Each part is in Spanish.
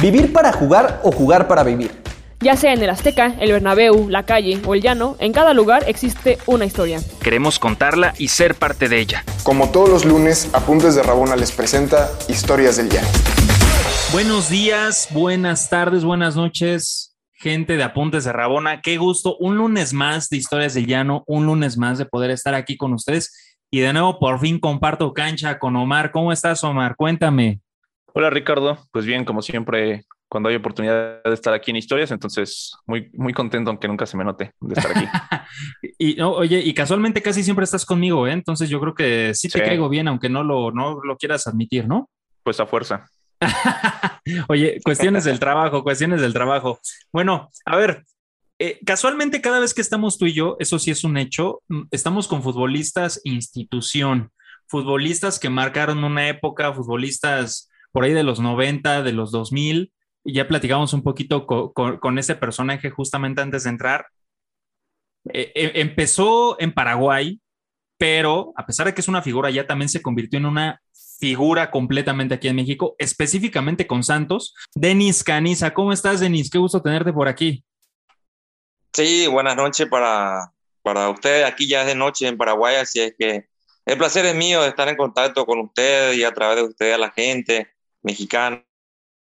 Vivir para jugar o jugar para vivir. Ya sea en el Azteca, el Bernabéu, la calle o el llano, en cada lugar existe una historia. Queremos contarla y ser parte de ella. Como todos los lunes, Apuntes de Rabona les presenta Historias del Llano. Buenos días, buenas tardes, buenas noches, gente de Apuntes de Rabona. Qué gusto, un lunes más de Historias del Llano, un lunes más de poder estar aquí con ustedes. Y de nuevo, por fin comparto cancha con Omar. ¿Cómo estás, Omar? Cuéntame. Hola, Ricardo. Pues bien, como siempre, cuando hay oportunidad de estar aquí en Historias, entonces muy, muy contento, aunque nunca se me note de estar aquí. y oye, y casualmente casi siempre estás conmigo, ¿eh? Entonces yo creo que sí te caigo bien, aunque no lo, no lo quieras admitir, ¿no? Pues a fuerza. Oye, cuestiones del trabajo, cuestiones del trabajo. Bueno, a ver, eh, casualmente cada vez que estamos tú y yo, eso sí es un hecho, mm, estamos con futbolistas institución, futbolistas que marcaron una época, futbolistas por ahí de los 90, de los 2000, y ya platicamos un poquito con, ese personaje justamente antes de entrar. Eh, empezó en Paraguay, pero a pesar de que es una figura, ya también se convirtió en una figura completamente aquí en México, específicamente con Santos. Denis Caniza, ¿cómo estás, Denis? Qué gusto tenerte por aquí. Sí, buenas noches para, para ustedes. Aquí ya es de noche en Paraguay, así es que el placer es mío de estar en contacto con ustedes y a través de ustedes a la gente mexicana,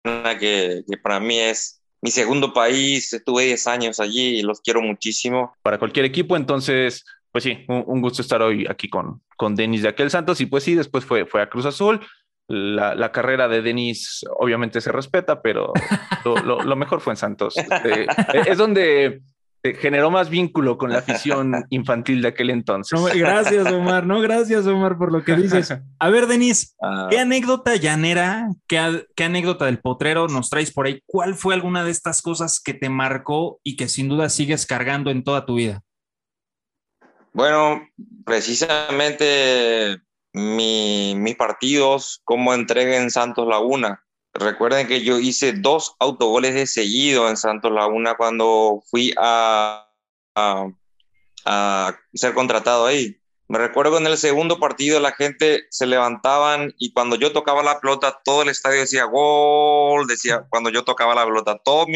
que, que para mí es mi segundo país. Estuve 10 años allí y los quiero muchísimo. Para cualquier equipo, entonces pues sí, un, gusto estar hoy aquí con, con Denis de Aquel Santos y pues sí, después fue, fue a Cruz Azul. La, la carrera de Denis obviamente se respeta, pero lo, lo, mejor fue en Santos. Eh, es donde generó más vínculo con la afición infantil de aquel entonces. gracias, Omar. No, gracias, Omar, por lo que dices. A ver, Denis, ah. ¿qué anécdota llanera, qué, qué, anécdota del potrero nos traes por ahí? ¿Cuál fue alguna de estas cosas que te marcó y que sin duda sigues cargando en toda tu vida? Bueno, precisamente mis partidos, como entregué en Santos Laguna. Recuerden que yo hice dos autogoles de seguido en Santos Laguna cuando fui a, a, ser contratado ahí. Me recuerdo en el segundo partido la gente se levantaban y cuando yo tocaba la pelota, todo el estadio decía gol, decía cuando yo tocaba la pelota, todo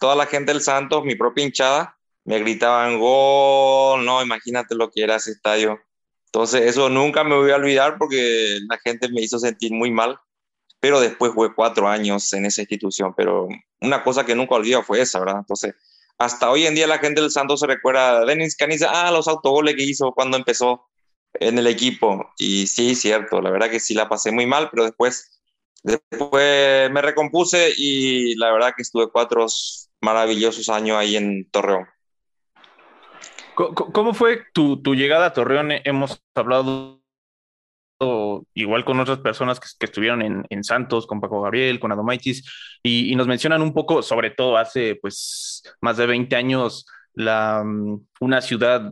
toda la gente del Santos, mi propia hinchada, me gritaban gol, no, imagínate lo que era ese estadio. Entonces eso nunca me voy a olvidar porque la gente me hizo sentir muy mal, pero después fue cuatro años en esa institución, pero una cosa que nunca olvido fue esa, ¿verdad? Entonces, hasta hoy en día la gente del Santos se recuerda a Denis Caniza, ah, los autogoles que hizo cuando empezó en el equipo. Y sí, cierto, la verdad que sí la pasé muy mal, pero después, después me recompuse y la verdad que estuve cuatro maravillosos años ahí en Torreón. ¿Cómo fue tu, llegada a Torreón? Hemos hablado igual con otras personas que, estuvieron en, Santos, con Paco Gabriel, con Adomaitis, y, y, nos mencionan un poco, sobre todo hace pues más de 20 años, la, mm, una ciudad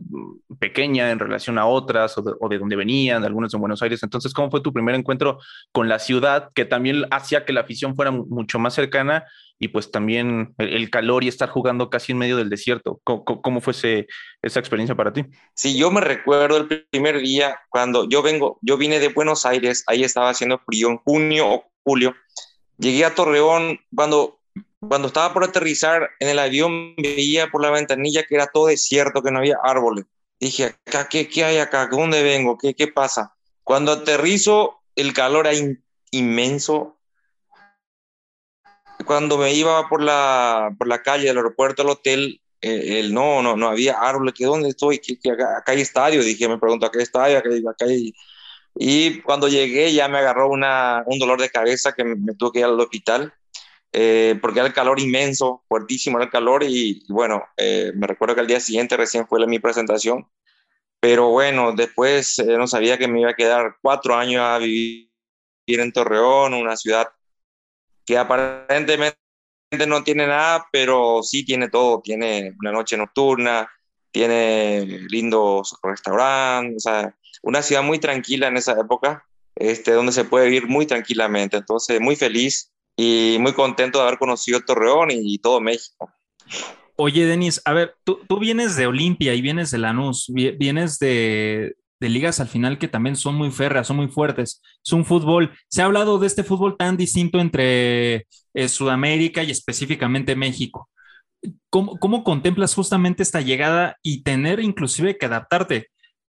pequeña en relación a otras o de, o de, donde venían, algunos en Buenos Aires. Entonces, ¿cómo fue tu primer encuentro con la ciudad que también hacía que la afición fuera mucho más cercana y pues también el, calor y estar jugando casi en medio del desierto? ¿Cómo, fue ese, esa experiencia para ti? Sí, yo me recuerdo el primer día cuando yo vengo, yo vine de Buenos Aires, ahí estaba haciendo frío en junio o julio. Llegué a Torreón cuando cuando estaba por aterrizar en el avión, veía por la ventanilla que era todo desierto, que no había árboles. Dije, acá, ¿qué, qué hay acá? ¿Dónde vengo? ¿Qué, qué pasa? Cuando aterrizo, el calor era inmenso. Cuando me iba por la, por la calle del aeropuerto al hotel, eh, el, no, no, no había árboles. ¿Qué, ¿Dónde estoy? ¿Qué, acá, hay estadio. Dije, me pregunto, ¿qué estadio? Acá, acá hay... Y cuando llegué ya me agarró una, un dolor de cabeza que me, me tuve que ir al hospital eh, porque era el calor inmenso, fuertísimo era el calor y, bueno, eh, me recuerdo que al día siguiente recién fue la, mi presentación, pero bueno, después eh, no sabía que me iba a quedar cuatro años a vivir en Torreón, una ciudad que aparentemente no tiene nada, pero sí tiene todo, tiene una noche nocturna, tiene lindos restaurantes, o sea, una ciudad muy tranquila en esa época, este, donde se puede vivir muy tranquilamente, entonces muy feliz y muy contento de haber conocido Torreón y, todo México. Oye, Denis, a ver, tú, tú vienes de Olimpia y vienes de Lanús, vienes de, de ligas al final que también son muy férreas, son muy fuertes. Es un fútbol, se ha hablado de este fútbol tan distinto entre eh, Sudamérica y específicamente México. ¿Cómo, ¿Cómo, contemplas justamente esta llegada y tener inclusive que adaptarte?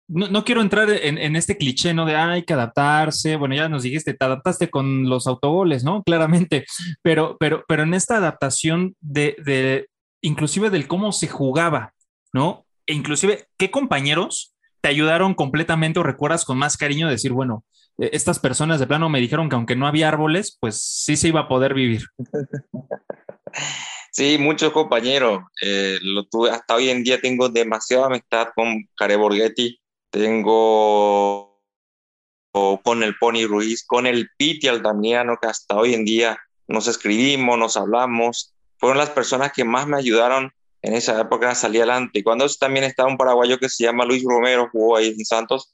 No, no quiero entrar en, en, este cliché, ¿no? De hay que adaptarse. Bueno, ya nos dijiste, te adaptaste con los autogoles, ¿no? Claramente, pero, pero, pero en esta adaptación de, de inclusive del cómo se jugaba, ¿no? E inclusive, ¿qué compañeros te ayudaron completamente o recuerdas con más cariño decir, bueno, eh, estas personas de plano me dijeron que aunque no había árboles, pues sí se iba a poder vivir? Sí, muchos compañeros. Eh, lo tuve, hasta hoy en día tengo demasiada amistad con Care Borghetti, tengo con el Pony Ruiz, con el Piti Aldamiano, que hasta hoy en día nos escribimos, nos hablamos. Fueron las personas que más me ayudaron en esa época a salir adelante. Y cuando también estaba un paraguayo que se llama Luis Romero, jugó ahí en Santos,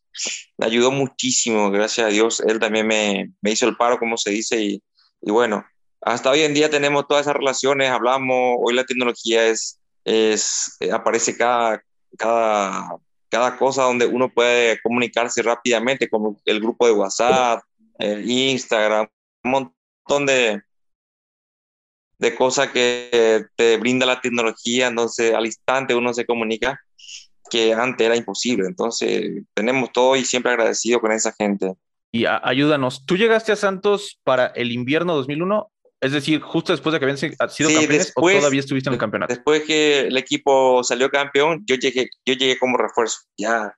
me ayudó muchísimo, gracias a Dios. Él también me, me hizo el paro, como se dice, y, y, bueno, hasta hoy en día tenemos todas esas relaciones, hablamos, hoy la tecnología es, es aparece cada, cada cada cosa donde uno puede comunicarse rápidamente, como el grupo de WhatsApp, el Instagram, un montón de, de cosas que te brinda la tecnología, entonces al instante uno se comunica que antes era imposible. Entonces tenemos todo y siempre agradecido con esa gente. Y ayúdanos, ¿tú llegaste a Santos para el invierno 2001 es decir, justo después de que habían sido sí, campeones después, o todavía estuviste en el campeonato. Después que el equipo salió campeón, yo llegué, yo llegué como refuerzo. Ya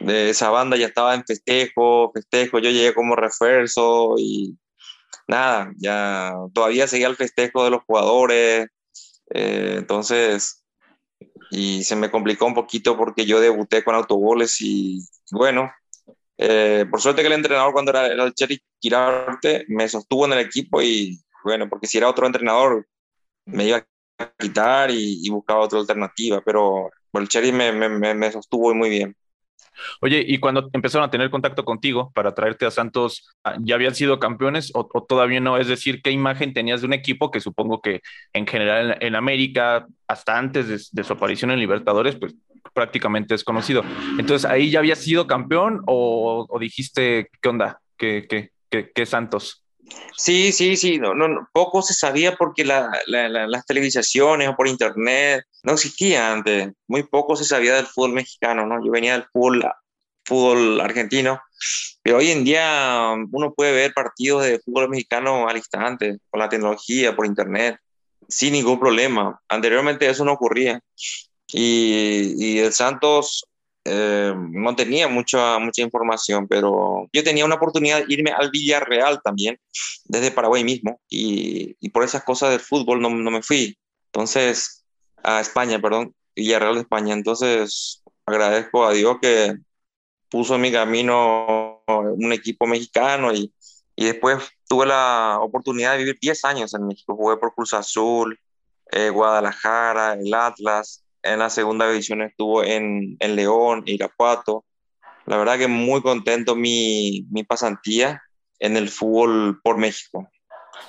de esa banda ya estaba en festejo, festejo, yo llegué como refuerzo y nada, ya todavía seguía el festejo de los jugadores. Eh, entonces, y se me complicó un poquito porque yo debuté con autogoles y bueno, eh, por suerte que el entrenador cuando era, el Cherry Quirarte me sostuvo en el equipo y bueno, porque si era otro entrenador me iba a quitar y, y buscaba otra alternativa, pero el Cherry me, me, me, sostuvo muy bien. Oye, y cuando empezaron a tener contacto contigo para traerte a Santos, ah, ¿ya habían sido campeones o, o, todavía no? Es decir, ¿qué imagen tenías de un equipo que supongo que en general en, en América, hasta antes de, de, su aparición en Libertadores, pues prácticamente es conocido? Entonces, ¿ahí ya habías sido campeón o, o dijiste, ¿qué onda? ¿Qué, qué, qué, qué Santos? Sí, sí, sí, no, no, poco se sabía porque la, la, la, las televisaciones o por internet no existía antes, muy poco se sabía del fútbol mexicano, ¿no? Yo venía del fútbol, fútbol argentino, pero hoy en día uno puede ver partidos de fútbol mexicano al instante, con la tecnología, por internet, sin ningún problema. Anteriormente eso no ocurría. Y, y el Santos eh, no tenía mucha, mucha información, pero yo tenía una oportunidad de irme al Villarreal también, desde Paraguay mismo, y, y por esas cosas del fútbol no, no, me fui. Entonces, a España, perdón, Villarreal de España. Entonces, agradezco a Dios que puso en mi camino un equipo mexicano y, y después tuve la oportunidad de vivir 10 años en México. Jugué por Cruz Azul, eh, Guadalajara, el Atlas, en la segunda división estuvo en, en León, Irapuato. La verdad que muy contento mi, mi pasantía en el fútbol por México.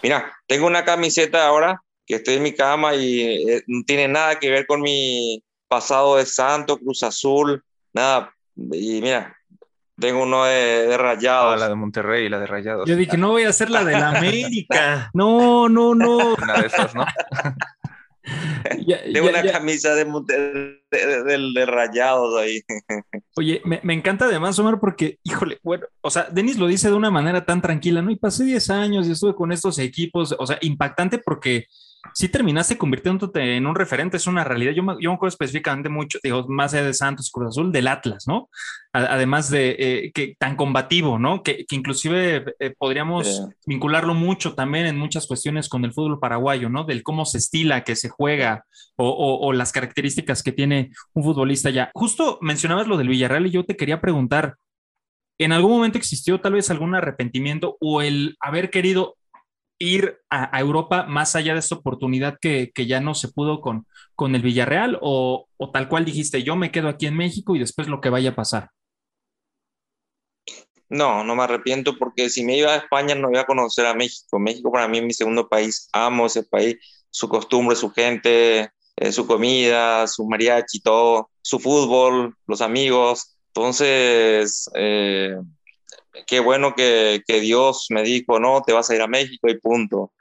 Mira, tengo una camiseta ahora que estoy en mi cama y eh, no tiene nada que ver con mi pasado de Santo, Cruz Azul, nada. Y mira, tengo uno de, de Rayados. Ah, la de Monterrey, la de Rayados. Yo dije, no voy a hacer la de la América. No, no, no. Una de esas, ¿no? ya, ya, una ya. camisa de, de, de, de, rayados ahí. Oye, me, me, encanta además, Omar, porque, híjole, bueno, o sea, Denis lo dice de una manera tan tranquila, ¿no? Y pasé 10 años y estuve con estos equipos, o sea, impactante porque sí terminaste convirtiéndote en un referente, es una realidad. Yo me, yo me acuerdo específicamente mucho, digo, más allá de Santos Cruz Azul, del Atlas, ¿no? Además de eh, que tan combativo, ¿no? Que, que inclusive eh, podríamos sí. vincularlo mucho también en muchas cuestiones con el fútbol paraguayo, ¿no? Del cómo se estila, que se juega o, o, o las características que tiene un futbolista ya. Justo mencionabas lo del Villarreal y yo te quería preguntar, ¿en algún momento existió tal vez algún arrepentimiento o el haber querido ir a, a, Europa más allá de esta oportunidad que, que ya no se pudo con, con el Villarreal o, o, tal cual dijiste, yo me quedo aquí en México y después lo que vaya a pasar? No, no me arrepiento porque si me iba a España no iba a conocer a México. México para mí es mi segundo país, amo ese país, su costumbre, su gente, eh, su comida, su mariachi, todo, su fútbol, los amigos, Entonces, eh, qué bueno que, que, Dios me dijo, no, te vas a ir a México y punto.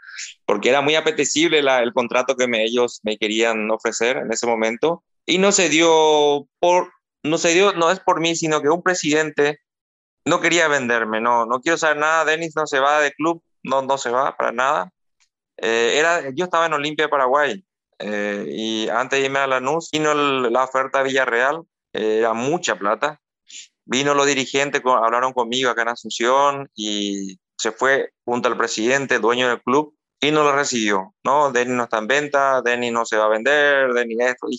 Porque era muy apetecible la, el contrato que me, ellos me querían ofrecer en ese momento. Y no se dio por, no se dio, no es por mí, sino que un presidente no quería venderme, no, no quiero saber nada, Denis no se va de club, no, no se va para nada. Eh, era, yo estaba en Olimpia, Paraguay, eh, y antes de irme a Lanús, vino la oferta de Villarreal, eh, era mucha plata. Vino los dirigentes, hablaron conmigo acá en Asunción y se fue junto al presidente, dueño del club, y no lo recibió. No, Denis no está en venta, Denis no se va a vender, Denis esto. Y,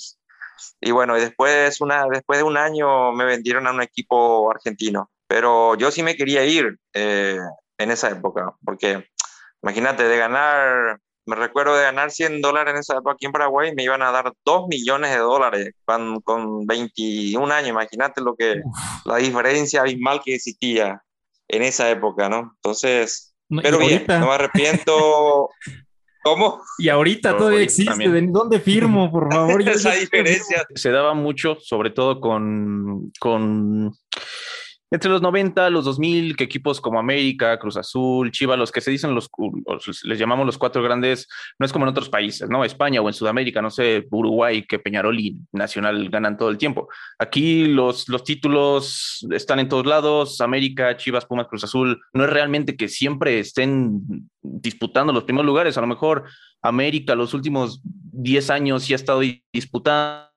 y bueno, después, una, después de un año me vendieron a un equipo argentino. Pero yo sí me quería ir eh, en esa época, porque imagínate, de ganar me recuerdo de ganar 100 dólares en esa época aquí en Paraguay, me iban a dar 2 millones de dólares con, con 21 años. Imagínate lo que, la diferencia abismal que existía en esa época, ¿no? Entonces, pero bien, no me arrepiento. ¿Cómo? Y ahorita todavía existe. ¿Dónde firmo, por favor? esa diferencia. Se daba mucho, sobre todo con, con entre los 90, los 2000, que equipos como América, Cruz Azul, Chivas, los que se dicen los, les llamamos los cuatro grandes, no es como en otros países, ¿no? España o en Sudamérica, no sé, Uruguay, que Peñarol y Nacional ganan todo el tiempo. Aquí los, los títulos están en todos lados, América, Chivas, Pumas, Cruz Azul, no es realmente que siempre estén disputando los primeros lugares, a lo mejor América los últimos 10 años sí ha estado disputando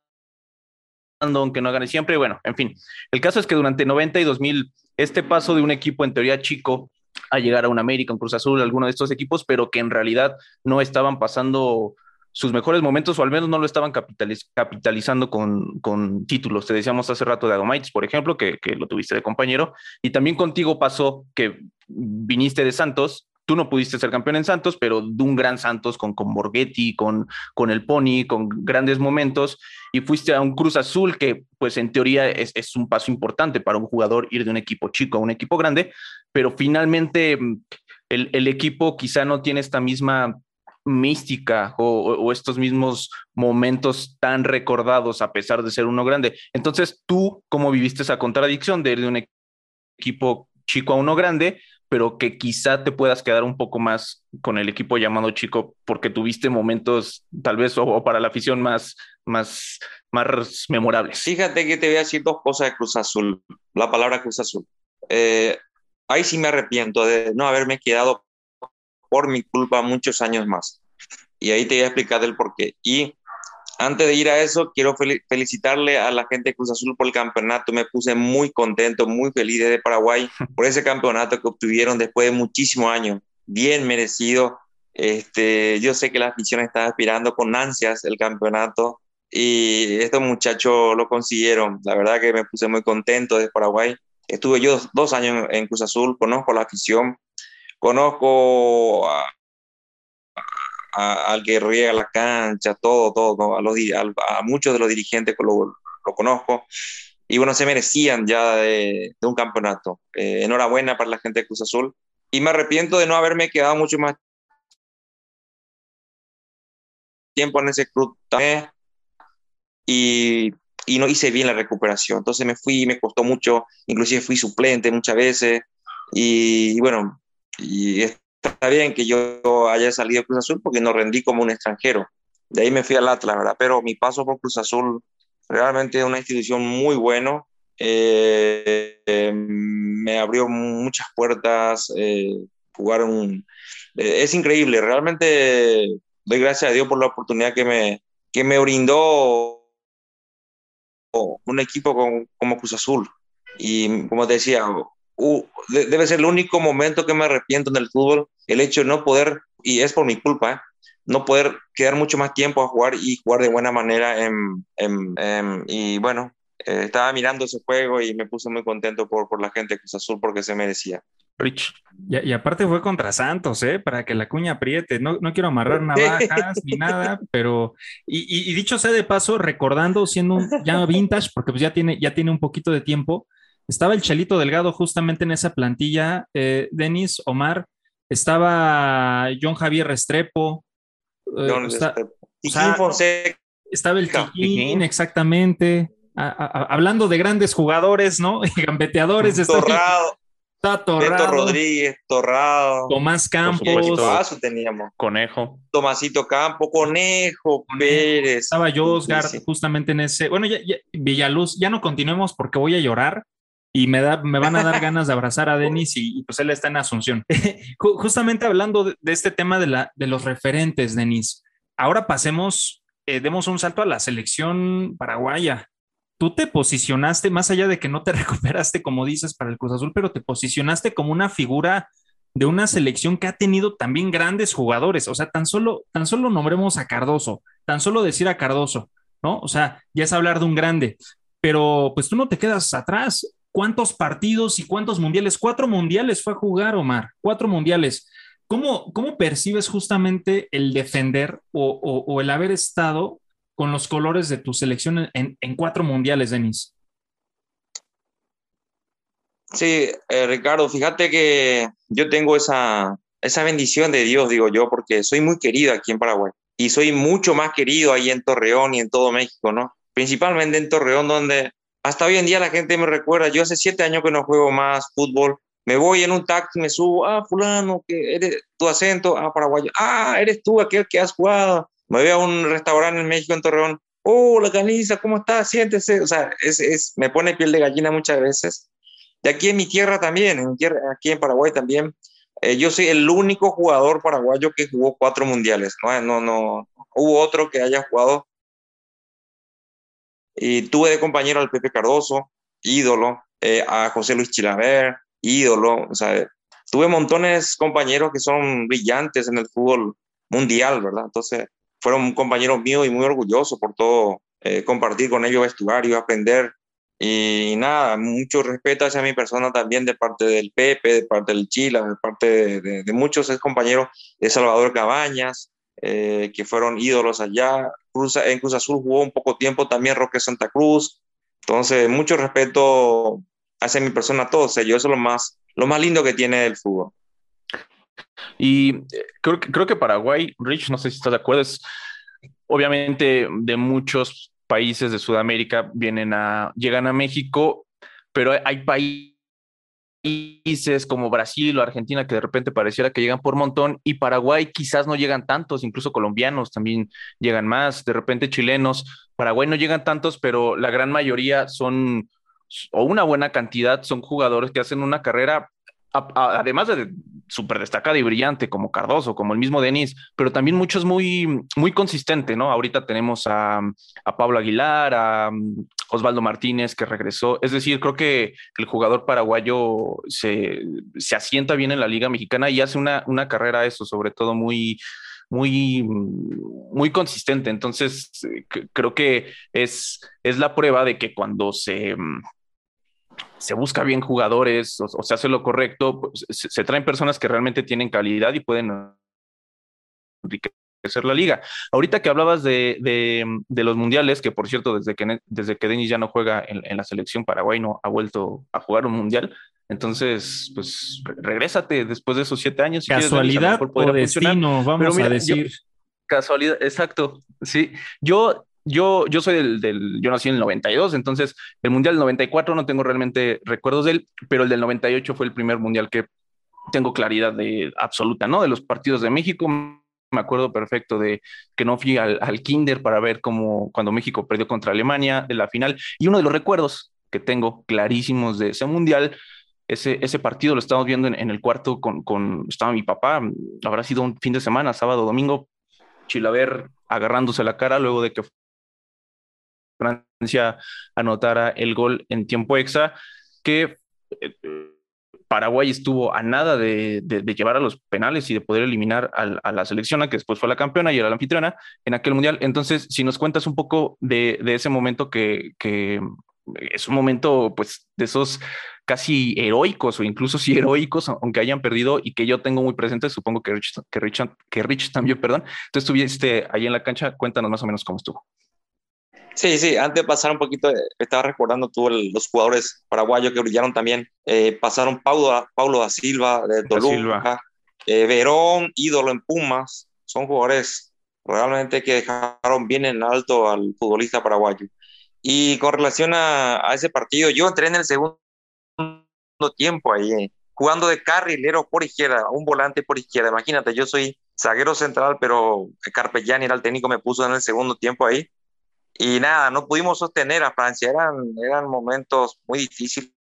aunque no gane siempre. Bueno, en fin, el caso es que durante 90 y 2000, este paso de un equipo en teoría chico a llegar a un América, un Cruz Azul, alguno de estos equipos, pero que en realidad no estaban pasando sus mejores momentos o al menos no lo estaban capitalizando con, con, títulos. Te decíamos hace rato de Adomaites, por ejemplo, que, que, lo tuviste de compañero, y también contigo pasó que viniste de Santos tú no pudiste ser campeón en Santos, pero de un gran Santos con, con Borghetti, con, con el Pony, con grandes momentos, y fuiste a un Cruz Azul que, pues en teoría es, es, un paso importante para un jugador ir de un equipo chico a un equipo grande, pero finalmente mm, el, el equipo quizá no tiene esta misma mística o, o, estos mismos momentos tan recordados a pesar de ser uno grande. Entonces, ¿tú cómo viviste esa contradicción de ir de un equipo chico a uno grande? Pero que quizá te puedas quedar un poco más con el equipo llamado chico porque tuviste momentos tal vez o, para la afición más, más, más memorables. Fíjate que te voy a decir dos cosas de Cruz Azul, la palabra Cruz Azul. Eh, ahí sí me arrepiento de no haberme quedado por mi culpa muchos años más. Y ahí te voy a explicar el por qué. Y antes de ir a eso, quiero felicitarle a la gente de Cruz Azul por el campeonato. Me puse muy contento, muy feliz de Paraguay por ese campeonato que obtuvieron después de muchísimos años. Bien merecido. Este, yo sé que la afición está aspirando con ansias el campeonato y estos muchachos lo consiguieron. La verdad que me puse muy contento de Paraguay. Estuve yo dos años en Cruz Azul, conozco la afición, conozco a, al que riega la cancha, todo, todo, a, los, a, muchos de los dirigentes lo, lo, conozco. Y bueno, se merecían ya de, un campeonato. Eh, enhorabuena para la gente de Cruz Azul. Y me arrepiento de no haberme quedado mucho más tiempo en ese club y, y no hice bien la recuperación. Entonces me fui, me costó mucho, inclusive fui suplente muchas veces. Y, y bueno, y está bien que yo haya salido Cruz Azul porque no rendí como un extranjero. De ahí me fui al Atlas, ¿verdad? Pero mi paso por Cruz Azul realmente es una institución muy buena. Eh, eh, me abrió muchas puertas, eh, jugar un... es increíble, realmente doy gracias a Dios por la oportunidad que me, que me brindó un equipo como Cruz Azul. Y como te decía, debe ser el único momento que me arrepiento en el fútbol, el hecho de no poder, y es por mi culpa, ¿eh? no poder quedar mucho más tiempo a jugar y jugar de buena manera. En, en, y bueno, eh, estaba mirando ese juego y me puse muy contento por, por la gente de Cruz Azul porque se merecía. Rich. Y, y, aparte fue contra Santos, ¿eh? Para que la cuña apriete. No, no quiero amarrar navajas ni nada, pero. Y, y, dicho sea de paso, recordando, siendo un, ya vintage, porque pues ya tiene, ya tiene un poquito de tiempo, estaba el Chelito Delgado justamente en esa plantilla, eh, Denis, Omar, estaba John Javier Restrepo. Eh, está, estaba el Chiquín, exactamente. hablando de grandes jugadores, ¿no? Y gambeteadores. Torrado. Está Torrado. Beto Rodríguez, Torrado. Tomás Campos. Tomaso teníamos. Conejo. Tomasito Campo, Conejo, Pérez. Estaba yo, Oscar, justamente en ese. Bueno, ya, Villaluz, ya no continuemos porque voy a llorar y me, da, me van a dar ganas de abrazar a Denis y, pues él está en Asunción. Justamente hablando de, este tema de, la, de los referentes, Denis, ahora pasemos, eh, demos un salto a la selección paraguaya tú te posicionaste, más allá de que no te recuperaste, como dices, para el Cruz Azul, pero te posicionaste como una figura de una selección que ha tenido también grandes jugadores. O sea, tan solo, tan solo nombremos a Cardoso, tan solo decir a Cardoso, ¿no? O sea, ya es hablar de un grande, pero pues tú no te quedas atrás. ¿Cuántos partidos y cuántos mundiales? Cuatro mundiales fue a jugar, Omar, cuatro mundiales. ¿Cómo, cómo percibes justamente el defender o, el haber estado con los colores de tu selección en, cuatro mundiales, Denis. Sí, eh, Ricardo, fíjate que yo tengo esa, esa bendición de Dios, digo yo, porque soy muy querido aquí en Paraguay y soy mucho más querido ahí en Torreón y en todo México, ¿no? Principalmente en Torreón, donde hasta hoy en día la gente me recuerda, yo hace siete años que no juego más fútbol, me voy en un taxi, me subo, ah, fulano, que eres tu acento, ah, paraguayo, ah, eres tú aquel que has jugado, me voy a un restaurante en México, en Torreón, oh, la caniza, ¿cómo está? Siéntese. O sea, es, es, me pone piel de gallina muchas veces. Y aquí en mi tierra también, en aquí en Paraguay también, eh, yo soy el único jugador paraguayo que jugó cuatro mundiales. No, no, no, hubo otro que haya jugado. Y tuve de compañero al Pepe Cardoso, ídolo, eh, a José Luis Chilaver, ídolo. O sea, tuve montones de compañeros que son brillantes en el fútbol mundial, ¿verdad? Entonces, fueron compañeros míos y muy orgulloso por todo, eh, compartir con ellos vestuario, aprender. Y nada, mucho respeto hacia mi persona también de parte del Pepe, de parte del Chila, de parte de, muchos compañeros de Salvador Cabañas, eh, que fueron ídolos allá. Cruz, en Cruz Azul jugó un poco tiempo también Roque Santa Cruz. Entonces, mucho respeto hacia mi persona a todos ellos. Eso es lo más, lo más lindo que tiene el fútbol. Y eh, creo, creo que Paraguay, Rich, no sé si estás de acuerdo, es obviamente de muchos países de Sudamérica vienen a, llegan a México, pero hay países como Brasil o Argentina que de repente pareciera que llegan por montón y Paraguay quizás no llegan tantos, incluso colombianos también llegan más, de repente chilenos, Paraguay no llegan tantos, pero la gran mayoría son, o una buena cantidad, son jugadores que hacen una carrera además de súper destacada y brillante como Cardoso, como el mismo Denis, pero también muchos muy, muy consistente, ¿no? Ahorita tenemos a, Pablo Aguilar, a Osvaldo Martínez que regresó. Es decir, creo que el jugador paraguayo se, asienta bien en la Liga Mexicana y hace una, una carrera eso, sobre todo muy, muy, muy consistente. Entonces, creo que es, es la prueba de que cuando se, se busca bien jugadores o, se hace lo correcto, pues, se, traen personas que realmente tienen calidad y pueden enriquecer la liga. Ahorita que hablabas de, de, los mundiales, que por cierto, desde que, desde que Denis ya no juega en, la selección paraguay, no ha vuelto a jugar un mundial. Entonces, pues regrésate después de esos siete años. Casualidad o destino, vamos a decir. casualidad, exacto. Sí, yo yo, yo soy del, del, yo nací en el 92, entonces el Mundial del 94 no tengo realmente recuerdos de él, pero el del 98 fue el primer Mundial que tengo claridad de absoluta, ¿no? De los partidos de México, me acuerdo perfecto de que no fui al, al kinder para ver cómo cuando México perdió contra Alemania de la final, y uno de los recuerdos que tengo clarísimos de ese Mundial ese, ese, partido lo estamos viendo en, en, el cuarto con, con, estaba mi papá, habrá sido un fin de semana, sábado, domingo, Chilaver agarrándose la cara luego de que Francia anotara el gol en tiempo extra, que eh, Paraguay estuvo a nada de, llevar a los penales y de poder eliminar a, la selección, que después fue la campeona y era la anfitriona en aquel mundial. Entonces, si nos cuentas un poco de, ese momento que, es un momento, pues, de esos casi heroicos o incluso si heroicos, aunque hayan perdido y que yo tengo muy presente, supongo que Rich, que Rich, que Rich también, perdón. Entonces, estuviste ahí en la cancha, cuéntanos más o menos cómo estuvo. Sí, sí, antes de pasar un poquito, estaba recordando tú los jugadores paraguayos que brillaron también. Eh, pasaron Paulo, Paulo da Silva de Toluca, eh, Verón, ídolo en Pumas. Son jugadores realmente que dejaron bien en alto al futbolista paraguayo. Y con relación a, a, ese partido, yo entré en el segundo tiempo ahí, jugando de carrilero por izquierda, un volante por izquierda. Imagínate, yo soy zaguero central, pero Carpellani era el técnico, me puso en el segundo tiempo ahí. Y nada, no pudimos sostener a Francia, eran, eran momentos muy difíciles.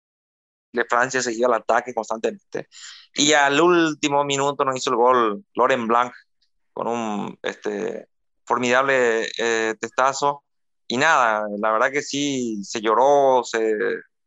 Francia seguía el ataque constantemente. Y al último minuto nos hizo el gol Loren Blanc con un este, formidable eh, testazo. Y nada, la verdad que sí, se lloró, se,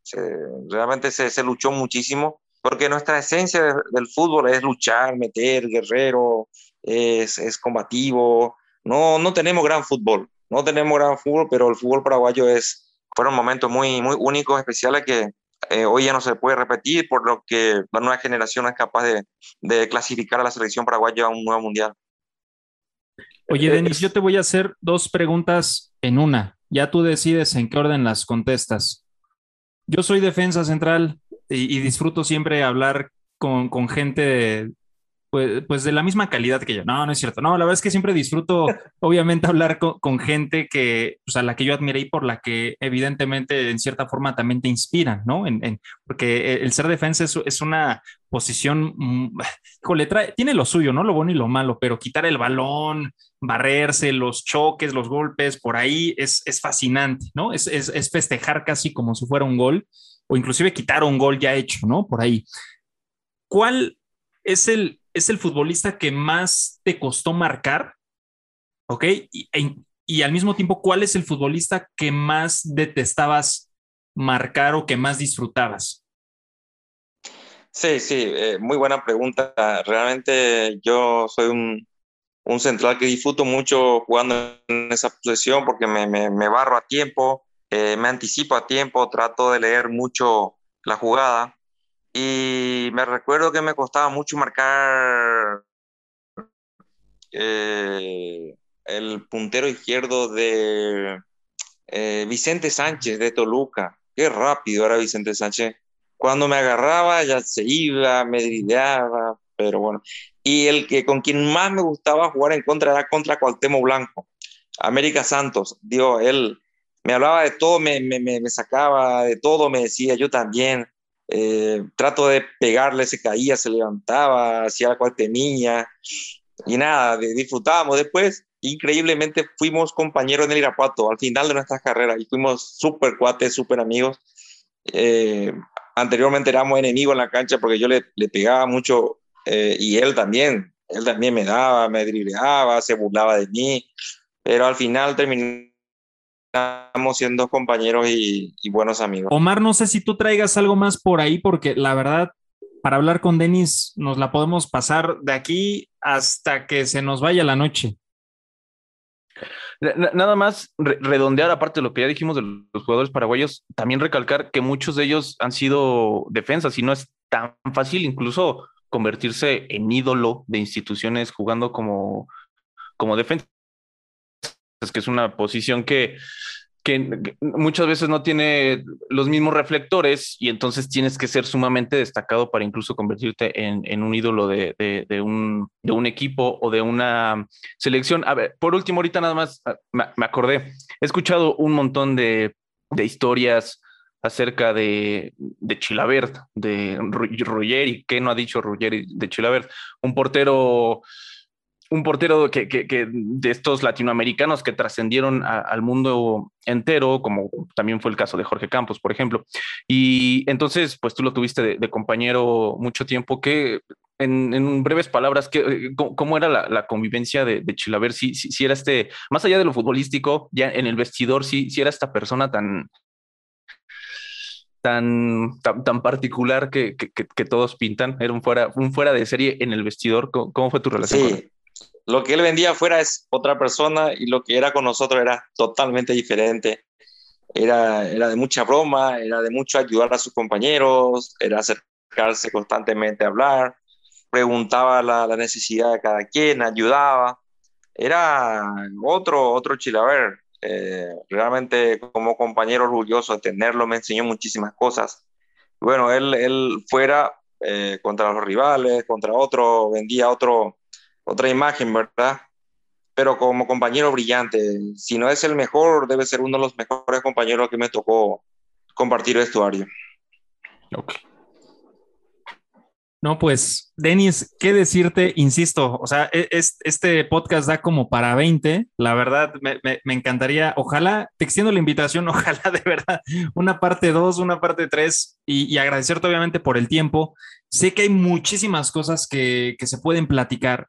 se realmente se, se, luchó muchísimo, porque nuestra esencia de, del fútbol es luchar, meter, guerrero, es, es combativo. No, no tenemos gran fútbol, no tenemos gran fútbol, pero el fútbol paraguayo es, fueron momentos muy, muy únicos, especiales que eh, hoy ya no se puede repetir, por lo que la nueva generación es capaz de, de clasificar a la selección paraguaya a un nuevo mundial. Oye, Denis, yo te voy a hacer dos preguntas en una. Ya tú decides en qué orden las contestas. Yo soy defensa central y, y disfruto siempre hablar con, con gente pues, pues, de la misma calidad que yo. No, no es cierto. No, la verdad es que siempre disfruto, obviamente, hablar con, con gente que, pues, a la que yo admiré y por la que, evidentemente, en cierta forma también te inspiran, ¿no? En, en, porque el ser defensa es, es una posición, le trae, tiene lo suyo, ¿no? Lo bueno y lo malo, pero quitar el balón, barrerse, los choques, los golpes, por ahí es, es fascinante, ¿no? Es, es, es festejar casi como si fuera un gol o inclusive quitar un gol ya hecho, ¿no? Por ahí. ¿Cuál es el, es el futbolista que más te costó marcar, ¿ok? Y, e, y, al mismo tiempo, ¿cuál es el futbolista que más detestabas marcar o que más disfrutabas? Sí, sí, eh, muy buena pregunta. Realmente yo soy un, un, central que disfruto mucho jugando en esa posición porque me barro a tiempo, eh, me anticipo a tiempo, trato de leer mucho la jugada. Y me recuerdo que me costaba mucho marcar eh, el puntero izquierdo de eh, Vicente Sánchez de Toluca. Qué rápido era Vicente Sánchez. Cuando me agarraba ya se iba, me drideaba, pero bueno. Y el que con quien más me gustaba jugar en contra era contra Cuauhtémoc Blanco, América Santos. Digo, él me hablaba de todo, me, me, me sacaba de todo, me decía yo también eh, trato de pegarle, se caía, se levantaba, hacía la cual tenía, y nada, disfrutábamos. Después, increíblemente, fuimos compañeros en el Irapuato al final de nuestras carreras y fuimos súper cuates, súper amigos. Eh, anteriormente éramos enemigos en la cancha porque yo le, le pegaba mucho eh, y él también, él también me daba, me dribleaba, se burlaba de mí, pero al final terminé estamos siendo compañeros y, y, buenos amigos. Omar, no sé si tú traigas algo más por ahí, porque la verdad, para hablar con Denis, nos la podemos pasar de aquí hasta que se nos vaya la noche. Nada más redondear, aparte de lo que ya dijimos de los jugadores paraguayos, también recalcar que muchos de ellos han sido defensas y no es tan fácil incluso convertirse en ídolo de instituciones jugando como, como defensa es que es una posición que, que muchas veces no tiene los mismos reflectores y entonces tienes que ser sumamente destacado para incluso convertirte en, en un ídolo de, de, un, de, un, equipo o de una selección. A ver, por último, ahorita nada más ah, me, acordé, he escuchado un montón de, historias acerca de, de Chilabert, de Ruggeri, ¿qué no ha dicho Ruggeri de Chilabert? Un portero un portero que, que, que, de estos latinoamericanos que trascendieron al mundo entero, como también fue el caso de Jorge Campos, por ejemplo. Y entonces, pues tú lo tuviste de, de compañero mucho tiempo, que en, en breves palabras, que, ¿cómo, era la, la convivencia de, de Chilaver? Si, si, si, era este, más allá de lo futbolístico, ya en el vestidor, si, si era esta persona tan, tan, tan, tan, particular que, que, que, todos pintan, era un fuera, un fuera de serie en el vestidor. ¿Cómo, cómo fue tu relación sí. Lo que él vendía afuera es otra persona y lo que era con nosotros era totalmente diferente. Era, era de mucha broma, era de mucho ayudar a sus compañeros, era acercarse constantemente a hablar, preguntaba la, la necesidad de cada quien, ayudaba. Era otro, otro chilaver. Eh, realmente como compañero orgulloso de tenerlo, me enseñó muchísimas cosas. Bueno, él, él fuera eh, contra los rivales, contra otro, vendía otro, otra imagen, ¿verdad? pero como compañero brillante. Si no es el mejor, debe ser uno de los mejores compañeros que me tocó compartir vestuario. Ok. No, pues, Denis, ¿qué decirte? Insisto, o sea, e- es- este podcast da como para 20, la verdad, me, me- encantaría, ojalá, te extiendo la invitación, ojalá de verdad, una parte 2, una parte 3, y, y agradecerte obviamente por el tiempo. Sé que hay muchísimas cosas que, que se pueden platicar,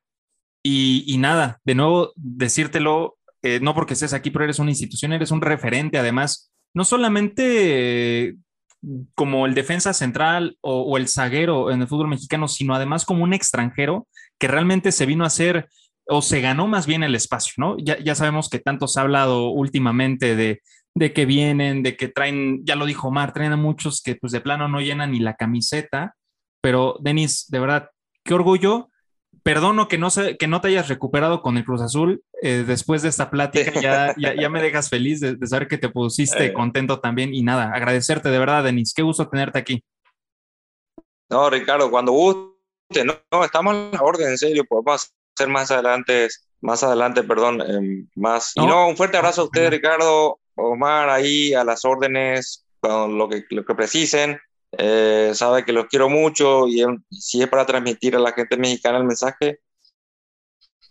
y, nada, de nuevo, decírtelo, eh, no porque estés aquí, pero eres una institución, eres un referente, además, no solamente eh, como el defensa central o, o el zaguero en el fútbol mexicano, sino además como un extranjero que realmente se vino a hacer o se ganó más bien el espacio, ¿no? Ya, ya sabemos que tanto se ha hablado últimamente de, de que vienen, de que traen, ya lo dijo Omar, traen a muchos que pues de plano no llenan ni la camiseta, pero Denis, de verdad, qué orgullo. Perdono que no, se, que no te hayas recuperado con el Cruz Azul. eh, después de esta plática ya, ya, ya me dejas feliz de, de saber que te pusiste Eh. contento también y nada, agradecerte de verdad, Denis. Qué gusto tenerte aquí. No, Ricardo, cuando guste, no, no, estamos a la orden, en serio, podemos hacer más adelante, más adelante, perdón, em, más. Y No. un fuerte abrazo a usted. Ricardo, Omar, ahí a las órdenes, con lo que, lo que precisen. Eh, sabe que los quiero mucho y em, si es para transmitir a la gente mexicana el mensaje,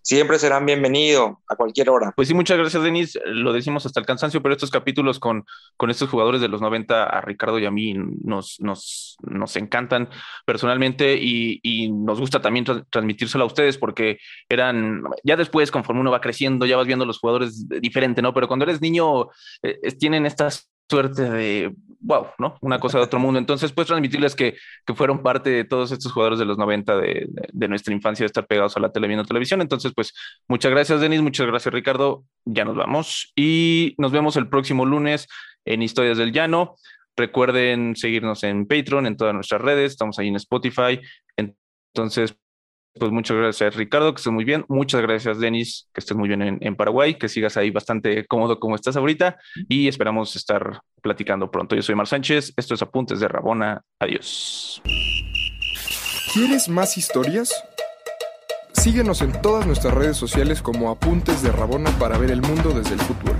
siempre serán bienvenidos a cualquier hora. Pues sí, muchas gracias, Denis. Lo decimos hasta el cansancio, pero estos capítulos con, con estos jugadores de los 90, a Ricardo y a mí, nos, nos, nos encantan personalmente y, y nos gusta también tra- transmitírselo a ustedes porque eran, ya después, conforme uno va creciendo, ya vas viendo los jugadores diferente, ¿no? Pero cuando eres niño, eh, tienen estas suerte de wow, ¿no? Una cosa de otro mundo. Entonces, pues transmitirles que, que fueron parte de todos estos jugadores de los 90 de, de, nuestra infancia, de estar pegados a la tele viendo televisión. Entonces, pues muchas gracias, Denis, muchas gracias, Ricardo. Ya nos vamos y nos vemos el próximo lunes en Historias del Llano. Recuerden seguirnos en Patreon, en todas nuestras redes, estamos ahí en Spotify. Entonces, pues muchas gracias, Ricardo, que estés muy bien. Muchas gracias, Denis, que estés muy bien en, Paraguay, que sigas ahí bastante cómodo como estás ahorita y esperamos estar platicando pronto. Yo soy Mar Sánchez, esto es Apuntes de Rabona. Adiós. ¿Quieres más historias? Síguenos en todas nuestras redes sociales como Apuntes de Rabona para ver el mundo desde el fútbol.